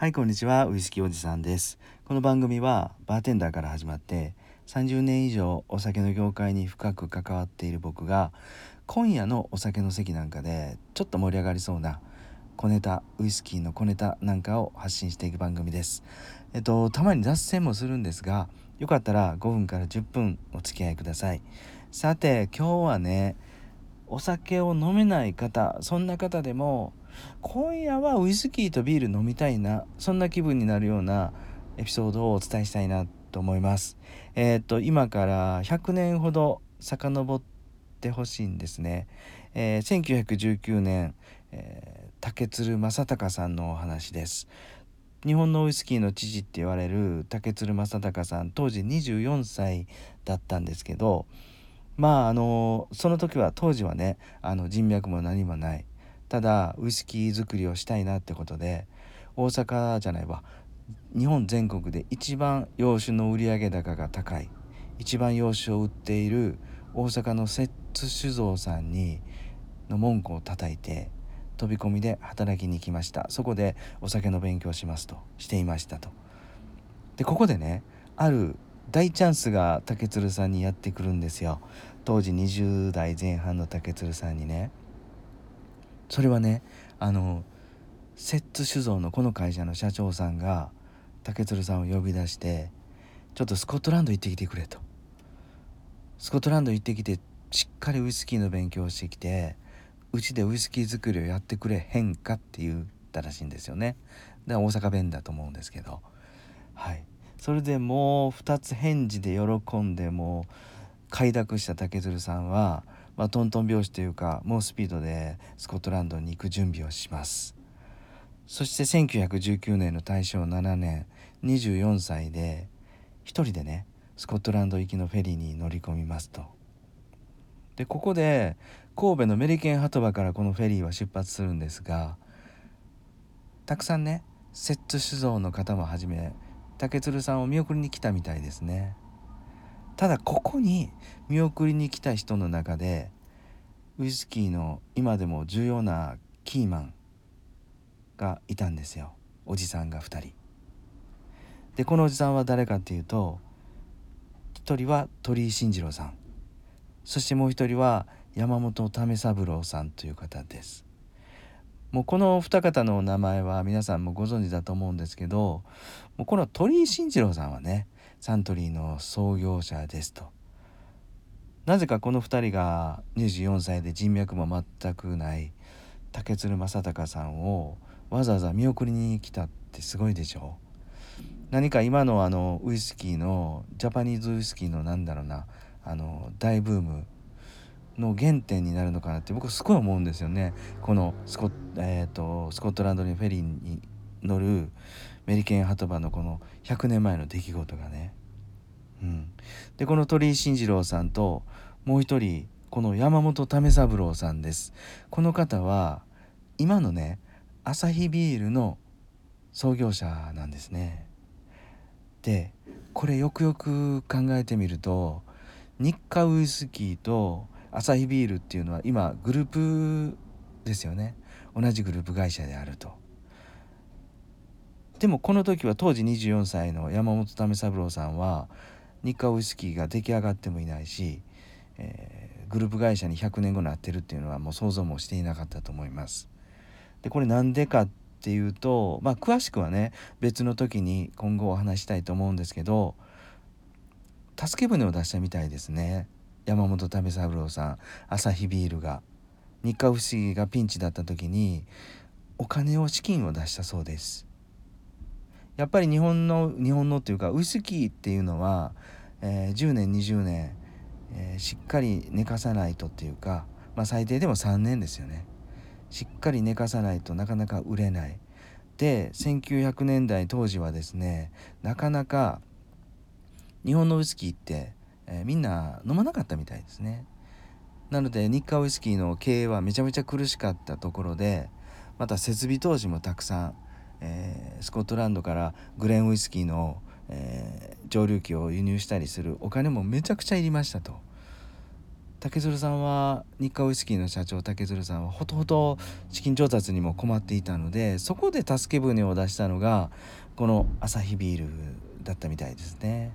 はいこんにちは。ウイスキーおじさんです。この番組はバーテンダーから始まって30年以上お酒の業界に深く関わっている僕が今夜のお酒の席なんかでちょっと盛り上がりそうな小ネタウイスキーの小ネタなんかを発信していく番組です。えっとたまに脱線もするんですがよかったら5分から10分お付き合いください。さて今日はねお酒を飲めない方そんな方でも今夜はウイスキーとビール飲みたいなそんな気分になるようなエピソードをお伝えしたいなと思います。えっ、と今から100年ほど遡ってほしいんですね、えー、1919年、えー、竹鶴正隆さんのお話です。日本のウイスキーの父って言われる竹鶴正隆さん当時24歳だったんですけどまああのその時は当時はねあの人脈も何もない。ただウイスキー作りをしたいなってことで大阪じゃないわ。日本全国で一番洋酒の売上高が高い一番洋酒を売っている大阪の摂津酒造さんにの門戸を叩いて飛び込みで働きに行きました。そこでお酒の勉強しますとしていましたと。でここでねある大チャンスが竹鶴さんにやってくるんですよ。当時20代前半の竹鶴さんにね。それはねあの摂津酒造のこの会社の社長さんが竹鶴さんを呼び出してちょっとスコットランド行ってきてくれと。スコットランド行ってきてしっかりウイスキーの勉強をしてきてうちでウイスキー作りをやってくれへんかって言ったらしいんですよね。で大阪弁だと思うんですけど。はい。それでもう2つ返事で喜んでもう快諾した竹鶴さんは、まあ、トントン拍子というか猛スピードでスコットランドに行く準備をします。そして1919年の大正7年24歳で一人でねスコットランド行きのフェリーに乗り込みますと。でここで神戸のメリケン鳩場からこのフェリーは出発するんですがたくさんね摂津酒造の方もはじめ竹鶴さんを見送りに来たみたいですね。ただここに見送りに来た人の中でウイスキーの今でも重要なキーマンがいたんですよ。おじさんが2人。でこのおじさんは誰かっていうと1人は鳥居慎次郎さん。そしてもう1人は山本為三郎さんという方です。もうこの二方の名前は皆さんもご存知だと思うんですけどもうこの鳥居慎次郎さんはねサントリーの創業者ですと。なぜかこの2人が24歳で人脈も全くない竹鶴正隆さんをわざわざ見送りに来たってすごいでしょ何か今のあのウイスキーのジャパニーズウイスキーのなんだろうなあの大ブームの原点になるのかなって僕はすごい思うんですよねこのスコ,、えーと、スコットランドにフェリーに乗るメリケン鳩場のこの100年前の出来事がね。でこの鳥居慎次郎さんともう一人この山本為三郎さんです。この方は今のねアサヒビールの創業者なんですね。でこれよくよく考えてみると日課ウイスキーとアサヒビールっていうのは今グループですよね同じグループ会社であると。でもこの時は当時24歳の山本為三郎さんは日課ウイスキーが出来上がってもいないし、えー、グループ会社に100年後なってるっていうのはもう想像もしていなかったと思います。でこれなんでかっていうとまあ詳しくはね別の時に今後お話したいと思うんですけど助け舟を出したみたいですね山本為三郎さんアサヒビールが日課ウイスキーがピンチだった時にお金を資金を出したそうです。やっぱり日本の日本のっていうかウイスキーっていうのは、えー、10年20年、えー、しっかり寝かさないとっていうか、まあ、最低でも3年ですよね。しっかり寝かさないとなかなか売れない。で1900年代当時はですねなかなか日本のウイスキーって、えー、みんな飲まなかったみたいですね。なので日課ウイスキーの経営はめちゃめちゃ苦しかったところでまた設備投資もたくさんえー、スコットランドからグレンウイスキーの、えー、蒸留機を輸入したりするお金もめちゃくちゃいりましたと。竹鶴さんは日課ウイスキーの社長竹鶴さんはほとほと資金調達にも困っていたのでそこで助け舟を出したのがこのアサヒビールだったみたいですね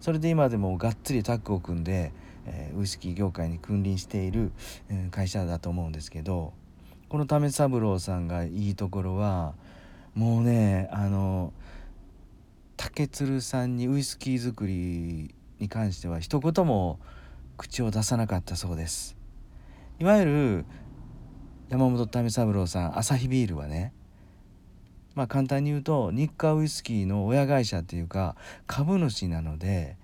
それで今でもがっつりタッグを組んで、えー、ウイスキー業界に君臨している、えー、会社だと思うんですけどこの為三郎さんがいいところはもうねあの竹鶴さんにウイスキー作りに関しては一言も口を出さなかったそうです。いわゆる山本為三郎さんアサヒビールはねまあ簡単に言うと日課ウイスキーの親会社っていうか株主なので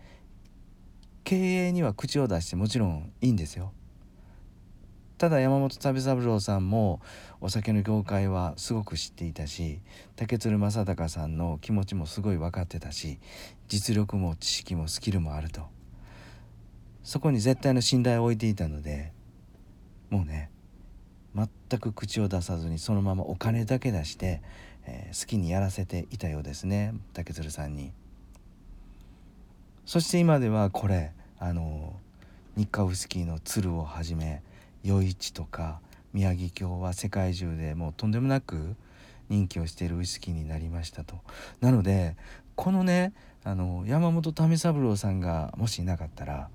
経営には口を出してもちろんいいんですよ。ただ山本為三郎さんもお酒の業界はすごく知っていたし竹鶴正隆さんの気持ちもすごい分かってたし実力も知識もスキルもあるとそこに絶対の信頼を置いていたのでもうね全く口を出さずにそのままお金だけ出して、えー、好きにやらせていたようですね竹鶴さんに。そして今ではこれあの日課ウイスキーの鶴をはじめ余市とか宮城郷は世界中でもうとんでもなく人気をしているウイスキーになりましたと。なのでこのねあの山本為三郎さんがもしいなかったら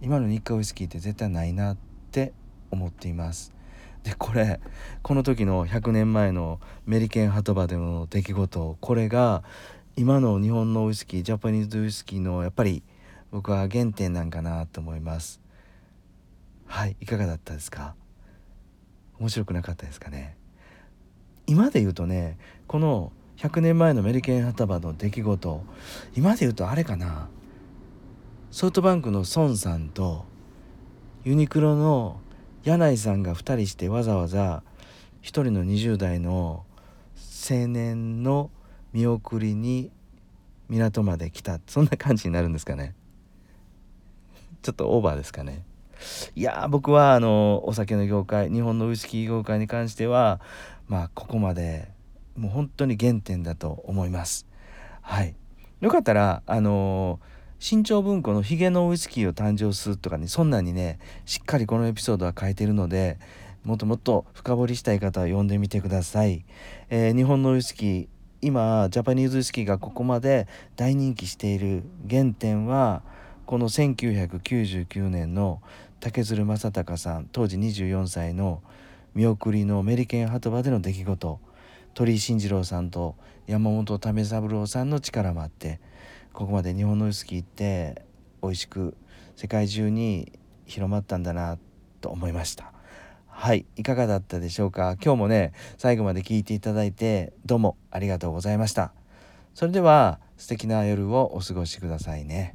今の日課ウイスキーって絶対ないなって思っていますでこれこの時の100年前のメリケン鳩場での出来事これが今の日本のウイスキージャパニーズウイスキーのやっぱり僕は原点なんかなと思いますはいいかがだったですか？面白くなかったですかね？今で言うとねこの100年前のメリケン鳩場の出来事今で言うとあれかな？ソフトバンクの孫さんとユニクロの柳井さんが2人してわざわざ1人の20代の青年の見送りに港まで来た。そんな感じになるんですかね？ちょっとオーバーですかね？いや僕はあのお酒の業界日本のウイスキー業界に関してはまあここまでもう本当に原点だと思います。はい。よかったらあのー新潮文庫のヒゲのウイスキーを誕生するとかねそんなにねしっかりこのエピソードは書いてるのでもっともっと深掘りしたい方は読んでみてください、えー、日本のウイスキー今ジャパニーズウイスキーがここまで大人気している原点はこの1999年の竹鶴正隆さん当時24歳の見送りのメリケン鳩場での出来事。鳥居慎次郎さんと山本為三郎さんの力もあってここまで日本のウイスキーって美味しく世界中に広まったんだなと思いました。はいいかがだったでしょうか？今日もね最後まで聞いていただいてどうもありがとうございました。それでは素敵な夜をお過ごしくださいね。